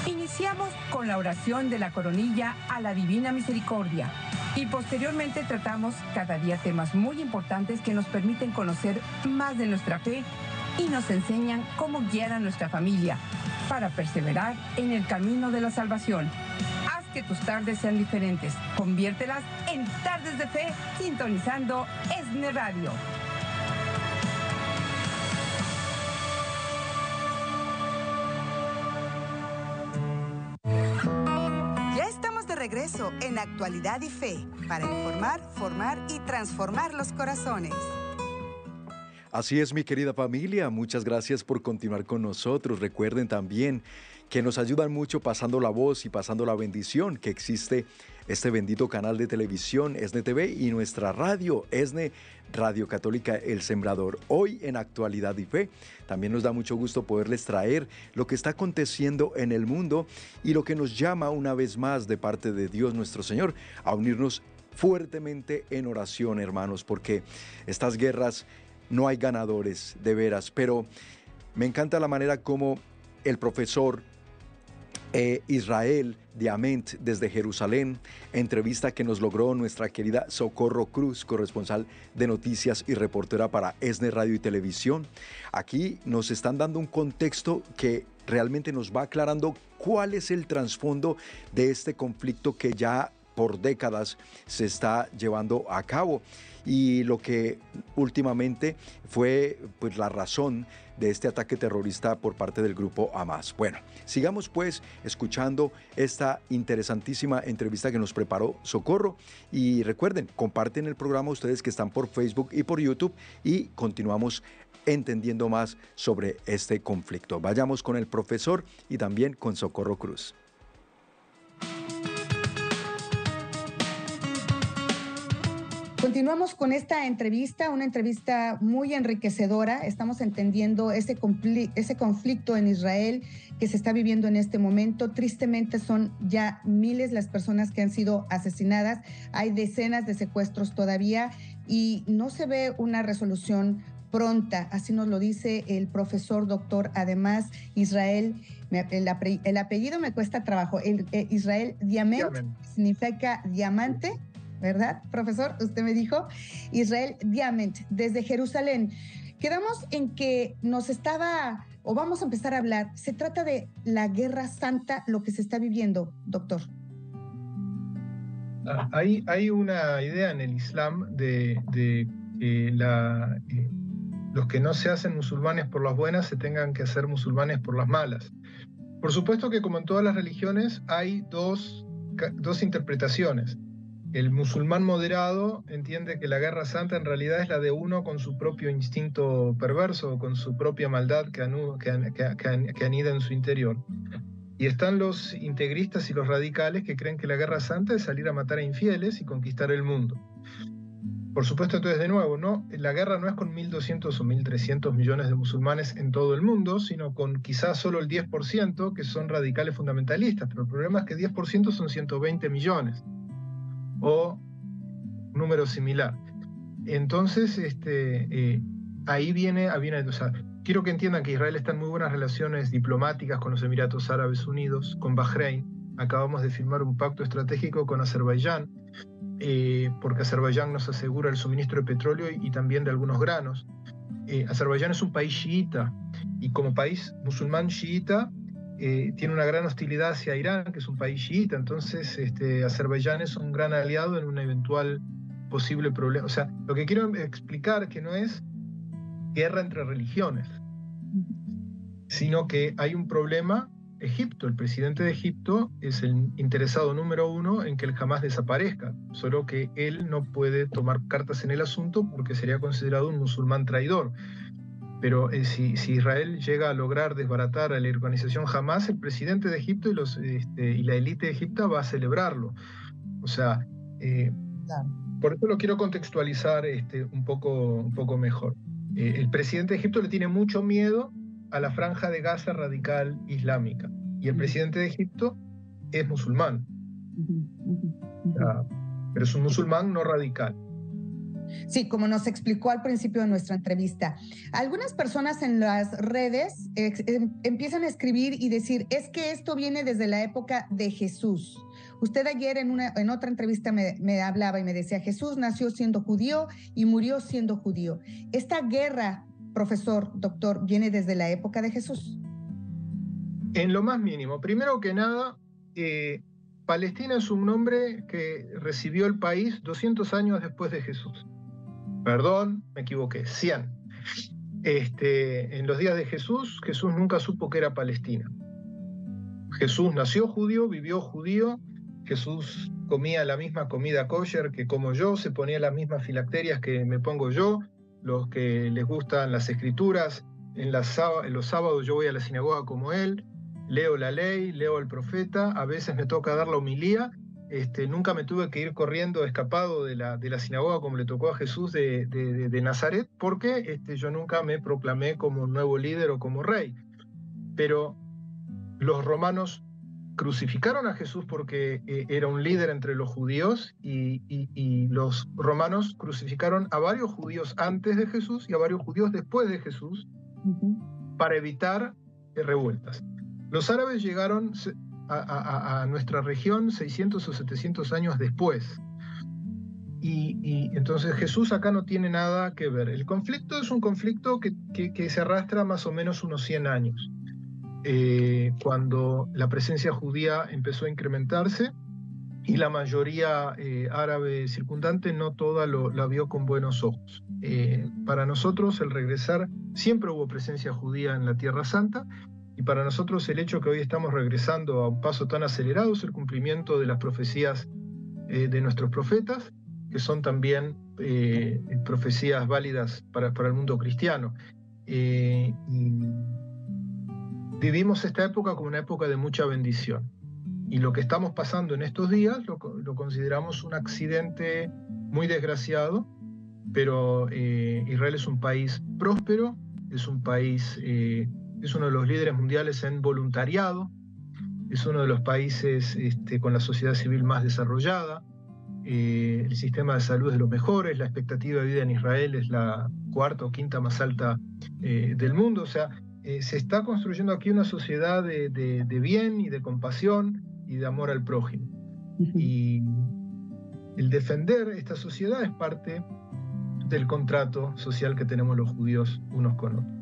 Iniciamos con la oración de la coronilla a la Divina Misericordia y posteriormente tratamos cada día temas muy importantes que nos permiten conocer más de nuestra fe y nos enseñan cómo guiar a nuestra familia para perseverar en el camino de la salvación. Que tus tardes sean diferentes. Conviértelas en tardes de fe sintonizando ESNE Radio. Ya estamos de regreso en Actualidad y Fe para informar, formar y transformar los corazones. Así es, mi querida familia, muchas gracias por continuar con nosotros. Recuerden también que nos ayudan mucho pasando la voz y pasando la bendición que existe este bendito canal de televisión ESNE TV y nuestra radio ESNE Radio Católica El Sembrador. Hoy en Actualidad y Fe también nos da mucho gusto poderles traer lo que está aconteciendo en el mundo y lo que nos llama una vez más de parte de Dios nuestro Señor a unirnos fuertemente en oración, hermanos, porque estas guerras no hay ganadores, de veras, pero me encanta la manera como el profesor eh, Israel Diamant desde Jerusalén, entrevista que nos logró nuestra querida Socorro Cruz, corresponsal de noticias y reportera para ESNE Radio y Televisión. Aquí nos están dando un contexto que realmente nos va aclarando cuál es el trasfondo de este conflicto que ya por décadas se está llevando a cabo y lo que últimamente fue pues la razón de este ataque terrorista por parte del grupo Hamas. Bueno, sigamos pues escuchando esta interesantísima entrevista que nos preparó Socorro y recuerden, comparten el programa ustedes que están por Facebook y por YouTube y continuamos entendiendo más sobre este conflicto. Vayamos con el profesor y también con Socorro Cruz. Continuamos con esta entrevista, una entrevista muy enriquecedora. Estamos entendiendo ese, ese conflicto en Israel que se está viviendo en este momento. Tristemente son ya miles las personas que han sido asesinadas. Hay decenas de secuestros todavía y no se ve una resolución pronta. Así nos lo dice el profesor doctor. Además, Israel, el, apellido me cuesta trabajo. El, eh, Israel Diamant significa diamante ¿verdad, profesor? Usted me dijo, Israel Diamant, desde Jerusalén. Quedamos en que nos estaba, o vamos a empezar a hablar, se trata de la guerra santa, lo que se está viviendo, doctor. Ah, hay, hay una idea en el Islam de, la, eh, los que no se hacen musulmanes por las buenas se tengan que hacer musulmanes por las malas. Por supuesto que como en todas las religiones hay dos, dos interpretaciones. El musulmán moderado entiende que la guerra santa en realidad es la de uno con su propio instinto perverso, con su propia maldad que, anida en su interior. Y están los integristas y los radicales que creen que la guerra santa es salir a matar a infieles y conquistar el mundo. Por supuesto, entonces, de nuevo, ¿no? la guerra no es con 1.200 o 1.300 millones de musulmanes en todo el mundo, sino con quizás solo el 10% que son radicales fundamentalistas. Pero el problema es que 10% son 120 millones o número similar. Entonces, este, eh, ahí viene, viene o sea, quiero que entiendan que Israel está en muy buenas relaciones diplomáticas con los Emiratos Árabes Unidos, con Bahrein. Acabamos de firmar un pacto estratégico con Azerbaiyán, eh, porque Azerbaiyán nos asegura el suministro de petróleo y, también de algunos granos. Eh, Azerbaiyán es un país chiita y como país musulmán chiita eh, tiene una gran hostilidad hacia Irán, que es un país chiita, entonces este, Azerbaiyán es un gran aliado en un eventual posible problema. O sea, lo que quiero explicar que no es guerra entre religiones, sino que hay un problema. Egipto, el presidente de Egipto es el interesado número uno en que el Hamas desaparezca, solo que él no puede tomar cartas en el asunto porque sería considerado un musulmán traidor. Pero eh, si, Israel llega a lograr desbaratar a la organización Hamas, el presidente de Egipto y, los, este, y la élite de Egipto va a celebrarlo. O sea, eh, por eso lo quiero contextualizar este, un, poco, un poco mejor. Eh, el presidente de Egipto le tiene mucho miedo a la franja de Gaza radical islámica y el presidente de Egipto es musulmán. pero es un musulmán no radical. Sí, como nos explicó al principio de nuestra entrevista. Algunas personas en las redes em, empiezan a escribir y decir, es que esto viene desde la época de Jesús. Usted ayer en, una, en otra entrevista me, hablaba y me decía, Jesús nació siendo judío y murió siendo judío. Esta guerra, profesor, doctor, viene desde la época de Jesús. En lo más mínimo. Primero que nada, eh, Palestina es un nombre que recibió el país 200 años después de Jesús. Perdón, me equivoqué, 100. Este, en los días de Jesús, Jesús nunca supo que era Palestina. Jesús nació judío, vivió judío, Jesús comía la misma comida kosher que como yo, se ponía las mismas filacterias que me pongo yo, los que les gustan las escrituras, en, en los sábados yo voy a la sinagoga como él, leo la ley, leo al profeta, a veces me toca dar la homilía este, nunca me tuve que ir corriendo escapado de la, de la sinagoga como le tocó a Jesús de, de, Nazaret, porque este, yo nunca me proclamé como nuevo líder o como rey. Pero los romanos crucificaron a Jesús porque eh, era un líder entre los judíos y, y, los romanos crucificaron a varios judíos antes de Jesús y a varios judíos después de Jesús para evitar revueltas. Los árabes llegaron a, nuestra región 600 o 700 años después. Y, entonces Jesús acá no tiene nada que ver. El conflicto es un conflicto que, que, se arrastra más o menos unos 100 años. Eh, cuando la presencia judía empezó a incrementarse y la mayoría eh, árabe circundante no toda lo, la vio con buenos ojos. Eh, para nosotros el regresar, siempre hubo presencia judía en la Tierra Santa, y para nosotros el hecho que hoy estamos regresando a un paso tan acelerado es el cumplimiento de las profecías eh, de nuestros profetas, que son también eh, profecías válidas para, para, el mundo cristiano. Eh, vivimos esta época como una época de mucha bendición. Y lo que estamos pasando en estos días lo, lo consideramos un accidente muy desgraciado, pero Israel es un país próspero, es un país es uno de los líderes mundiales en voluntariado, es uno de los países este, con la sociedad civil más desarrollada, eh, el sistema de salud es de los mejores, la expectativa de vida en Israel es la cuarta o quinta más alta eh, del mundo, o sea, eh, se está construyendo aquí una sociedad de, de, bien y de compasión y de amor al prójimo. Y el defender esta sociedad es parte del contrato social que tenemos los judíos unos con otros.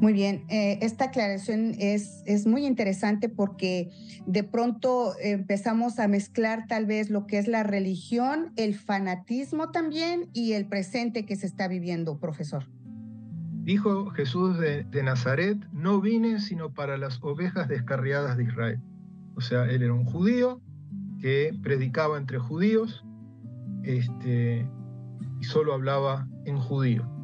Muy bien, eh, esta aclaración es, es muy interesante porque de pronto empezamos a mezclar tal vez lo que es la religión, el fanatismo también y el presente que se está viviendo, profesor. Dijo Jesús de, Nazaret, no vine sino para las ovejas descarriadas de Israel. O sea, él era un judío que predicaba entre judíos este, y solo hablaba en judío.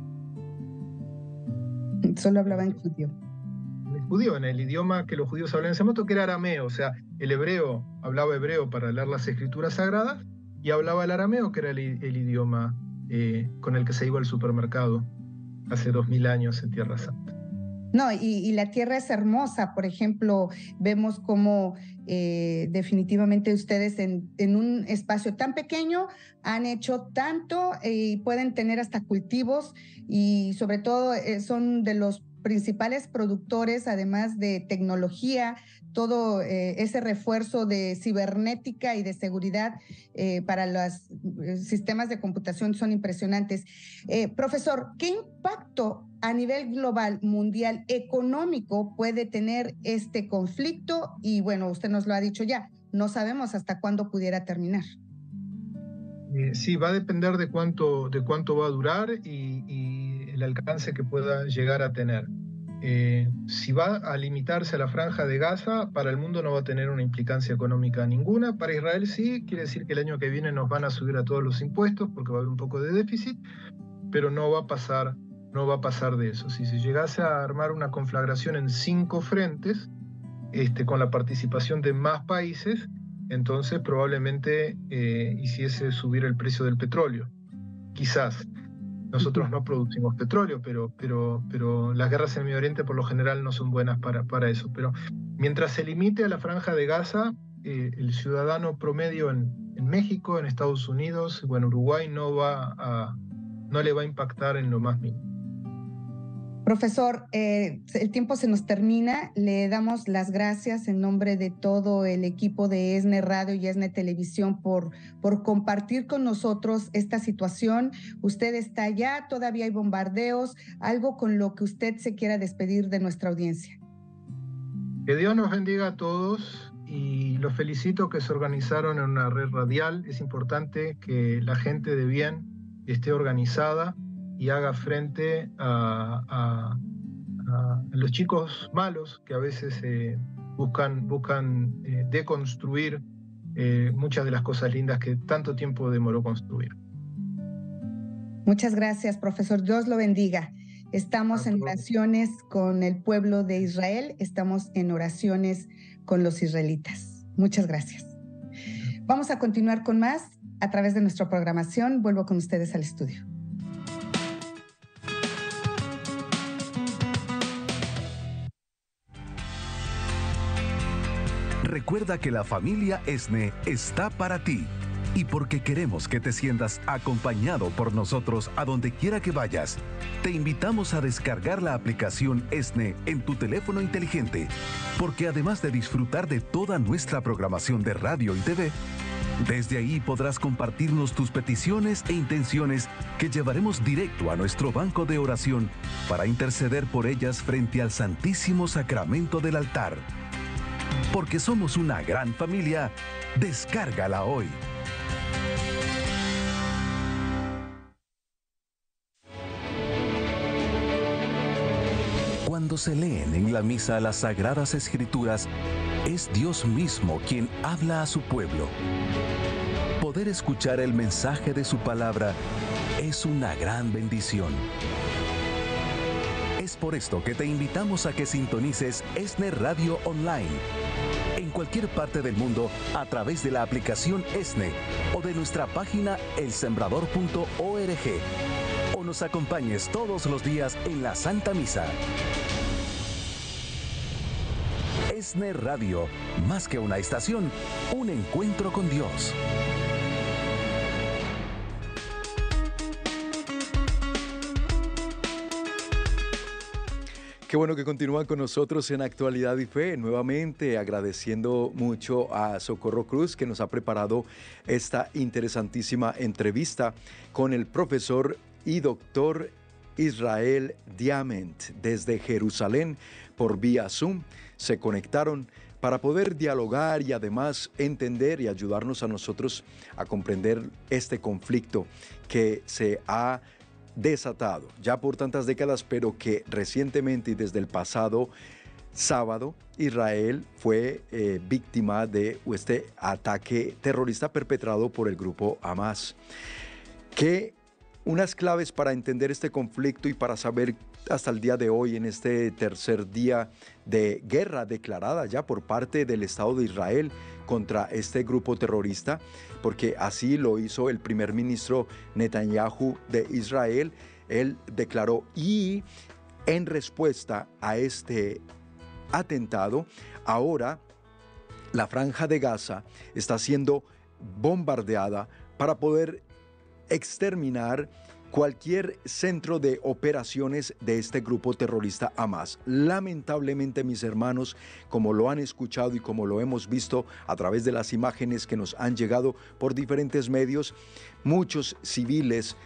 Solo hablaba en judío. En judío, en el idioma que los judíos hablaban en ese momento, que era arameo. O sea, el hebreo hablaba hebreo para leer las escrituras sagradas y hablaba el arameo, que era el, idioma eh, con el que se iba al supermercado hace dos mil años en Tierra Santa. No, y, la tierra es hermosa. Por ejemplo, vemos cómo eh, definitivamente ustedes en, un espacio tan pequeño han hecho tanto y pueden tener hasta cultivos y sobre todo eh, son de los principales productores, además de tecnología, todo eh, ese refuerzo de cibernética y de seguridad eh, para los eh, sistemas de computación son impresionantes. profesor, ¿qué impacto a nivel global, mundial, económico puede tener este conflicto? Y bueno, usted nos lo ha dicho ya, no sabemos hasta cuándo pudiera terminar. sí, va a depender de cuánto, de cuánto va a durar y el alcance que pueda llegar a tener. Eh, si va a limitarse a la franja de Gaza, para el mundo no va a tener una implicancia económica ninguna. Para Israel sí, quiere decir que el año que viene nos van a subir a todos los impuestos porque va a haber un poco de déficit, pero no va a pasar, no va a pasar de eso. Si se llegase a armar una conflagración en cinco frentes, este, con la participación de más países, entonces probablemente eh, hiciese subir el precio del petróleo. Quizás. Nosotros no producimos petróleo, pero, pero, pero las guerras en Medio Oriente por lo general no son buenas para, para eso. Pero mientras se limite a la franja de Gaza, eh, el ciudadano promedio en, en, México, en Estados Unidos o en Uruguay no, va a, no le va a impactar en lo más mínimo. Profesor, eh, el tiempo se nos termina. Le damos las gracias en nombre de todo el equipo de ESNE Radio y ESNE Televisión por, por compartir con nosotros esta situación. Usted está allá, todavía hay bombardeos, algo con lo que usted se quiera despedir de nuestra audiencia. Que Dios nos bendiga a todos y los felicito que se organizaron en una red radial. Es importante que la gente de bien esté organizada y haga frente a, los chicos malos que a veces eh, buscan, buscan eh, deconstruir eh, muchas de las cosas lindas que tanto tiempo demoró construir. Muchas gracias, profesor. Dios lo bendiga. Estamos en oraciones con el pueblo de Israel, estamos en oraciones con los israelitas. Muchas gracias. Vamos a continuar con más a través de nuestra programación. Vuelvo con ustedes al estudio. Recuerda que la familia ESNE está para ti. Y porque queremos que te sientas acompañado por nosotros a donde quiera que vayas, te invitamos a descargar la aplicación ESNE en tu teléfono inteligente, porque además de disfrutar de toda nuestra programación de radio y TV, desde ahí podrás compartirnos tus peticiones e intenciones que llevaremos directo a nuestro banco de oración para interceder por ellas frente al Santísimo Sacramento del altar. Porque somos una gran familia, descárgala hoy. Cuando se leen en la misa las sagradas escrituras, es Dios mismo quien habla a su pueblo. Poder escuchar el mensaje de su palabra es una gran bendición. Por esto que te invitamos a que sintonices ESNE Radio Online en cualquier parte del mundo a través de la aplicación ESNE o de nuestra página elsembrador.org o nos acompañes todos los días en la Santa Misa. ESNE Radio, más que una estación, un encuentro con Dios. Qué bueno que continúan con nosotros en Actualidad y Fe. Nuevamente agradeciendo mucho a Socorro Cruz que nos ha preparado esta interesantísima entrevista con el profesor y doctor Israel Diamant desde Jerusalén por vía Zoom. Se conectaron para poder dialogar y además entender y ayudarnos a nosotros a comprender este conflicto que se ha desatado ya por tantas décadas, pero que recientemente y desde el pasado sábado Israel fue eh, víctima de este ataque terrorista perpetrado por el grupo Hamas. ¿Qué unas claves para entender este conflicto y para saber hasta el día de hoy, en este tercer día de guerra declarada ya por parte del Estado de Israel contra este grupo terrorista, porque así lo hizo el primer ministro Netanyahu de Israel. Él declaró y en respuesta a este atentado, ahora la franja de Gaza está siendo bombardeada para poder exterminar cualquier centro de operaciones de este grupo terrorista Hamas. Lamentablemente, mis hermanos, como lo han escuchado y como lo hemos visto a través de las imágenes que nos han llegado por diferentes medios, muchos civiles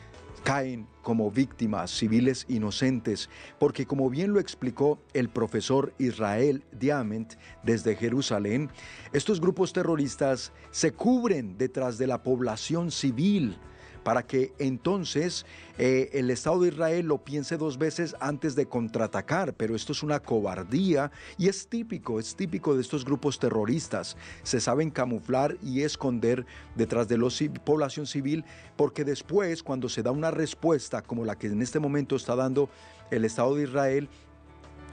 caen como víctimas civiles inocentes, porque como bien lo explicó el profesor Israel Diamant desde Jerusalén, estos grupos terroristas se cubren detrás de la población civil para que entonces eh, el Estado de Israel lo piense dos veces antes de contraatacar, pero esto es una cobardía y es típico, es típico de estos grupos terroristas. Se saben camuflar y esconder detrás de la población civil porque después cuando se da una respuesta como la que en este momento está dando el Estado de Israel,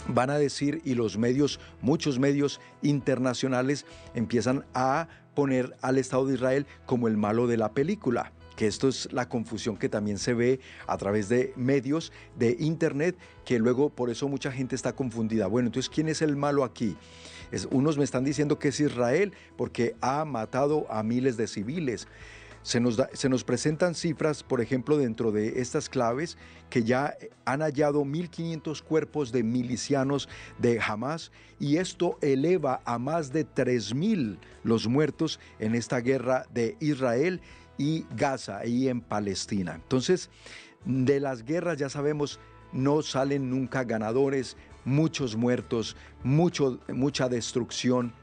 van a decir y los medios, muchos medios internacionales empiezan a poner al Estado de Israel como el malo de la película que esto es la confusión que también se ve a través de medios de internet, que luego por eso mucha gente está confundida. Bueno, entonces, ¿quién es el malo aquí? Unos me están diciendo que es Israel porque ha matado a miles de civiles. Se nos, se nos, presentan cifras, por ejemplo, dentro de estas claves, que ya han hallado 1.500 cuerpos de milicianos de Hamas y esto eleva a más de 3.000 los muertos en esta guerra de Israel y Gaza, ahí en Palestina. Entonces, de las guerras ya sabemos, no salen nunca ganadores, muchos muertos, mucho, mucha destrucción,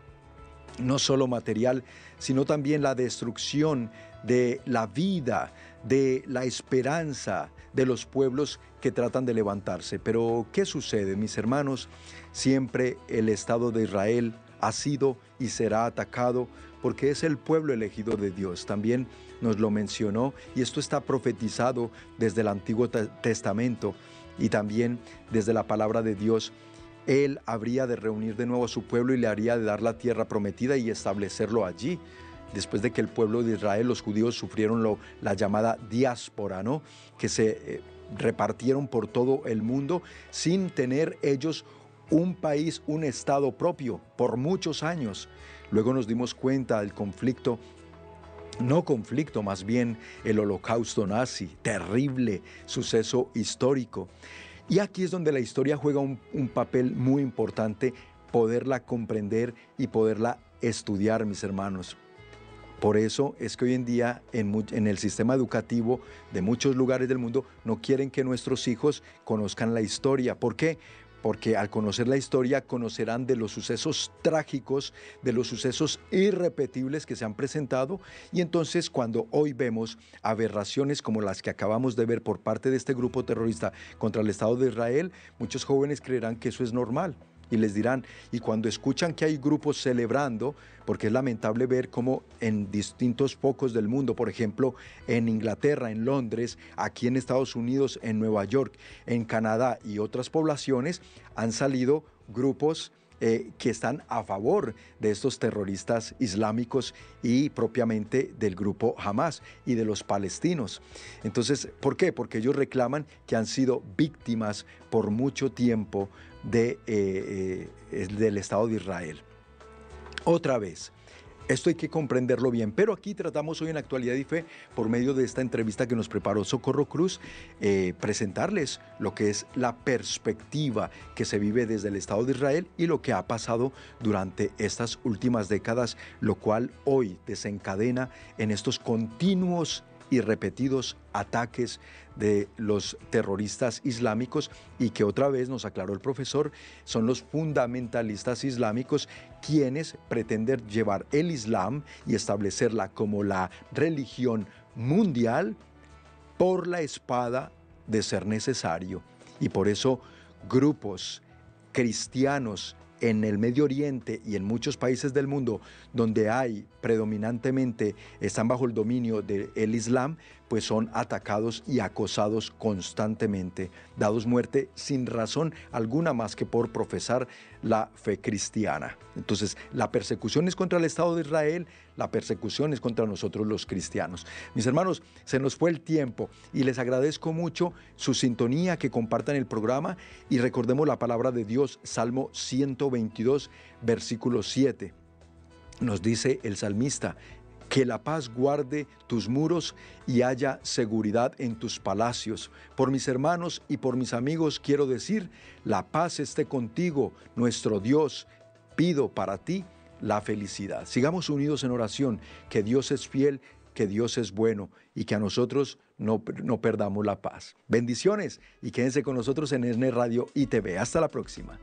no solo material, sino también la destrucción de la vida, de la esperanza de los pueblos que tratan de levantarse. Pero, ¿qué sucede, mis hermanos? Siempre el Estado de Israel ha sido y será atacado porque es el pueblo elegido de Dios. También nos lo mencionó y esto está profetizado desde el Antiguo Testamento y también desde la palabra de Dios. Él habría de reunir de nuevo a su pueblo y le haría de dar la tierra prometida y establecerlo allí. Después de que el pueblo de Israel, los judíos, sufrieron la llamada diáspora, ¿no? Que se eh, repartieron por todo el mundo sin tener ellos un país, un estado propio por muchos años. Luego nos dimos cuenta del conflicto no conflicto, más bien el holocausto nazi, terrible suceso histórico. Y aquí es donde la historia juega un, papel muy importante, poderla comprender y poderla estudiar, mis hermanos. Por eso es que hoy en día en, en, el sistema educativo de muchos lugares del mundo no quieren que nuestros hijos conozcan la historia. ¿Por qué? Porque al conocer la historia conocerán de los sucesos trágicos, de los sucesos irrepetibles que se han presentado. Y entonces cuando hoy vemos aberraciones como las que acabamos de ver por parte de este grupo terrorista contra el Estado de Israel, muchos jóvenes creerán que eso es normal y les dirán, y cuando escuchan que hay grupos celebrando, porque es lamentable ver cómo en distintos focos del mundo, por ejemplo, en Inglaterra, en Londres, aquí en Estados Unidos, en Nueva York, en Canadá y otras poblaciones, han salido grupos eh, que están a favor de estos terroristas islámicos y propiamente del grupo Hamas y de los palestinos. Entonces, ¿por qué? Porque ellos reclaman que han sido víctimas por mucho tiempo eh, eh, del Estado de Israel. Otra vez, esto hay que comprenderlo bien, pero aquí tratamos hoy en Actualidad y Fe, por medio de esta entrevista que nos preparó Socorro Cruz, eh, presentarles lo que es la perspectiva que se vive desde el Estado de Israel y lo que ha pasado durante estas últimas décadas, lo cual hoy desencadena en estos continuos y repetidos ataques de los terroristas islámicos y que otra vez nos aclaró el profesor, son los fundamentalistas islámicos quienes pretenden llevar el Islam y establecerla como la religión mundial por la espada de ser necesario. Y por eso grupos cristianos en el Medio Oriente y en muchos países del mundo donde hay predominantemente, están bajo el dominio del Islam, pues son atacados y acosados constantemente, dados muerte sin razón alguna más que por profesar la fe cristiana. Entonces, la persecución es contra el Estado de Israel, la persecución es contra nosotros los cristianos. Mis hermanos, se nos fue el tiempo y les agradezco mucho su sintonía, que compartan el programa y recordemos la palabra de Dios, Salmo 122, versículo 7. Nos dice el salmista, Que la paz guarde tus muros y haya seguridad en tus palacios. Por mis hermanos y por mis amigos quiero decir, la paz esté contigo, nuestro Dios. Pido para ti la felicidad. Sigamos unidos en oración, que Dios es fiel, que Dios es bueno y que a nosotros no, no perdamos la paz. Bendiciones y quédense con nosotros en ESNE Radio y TV. Hasta la próxima.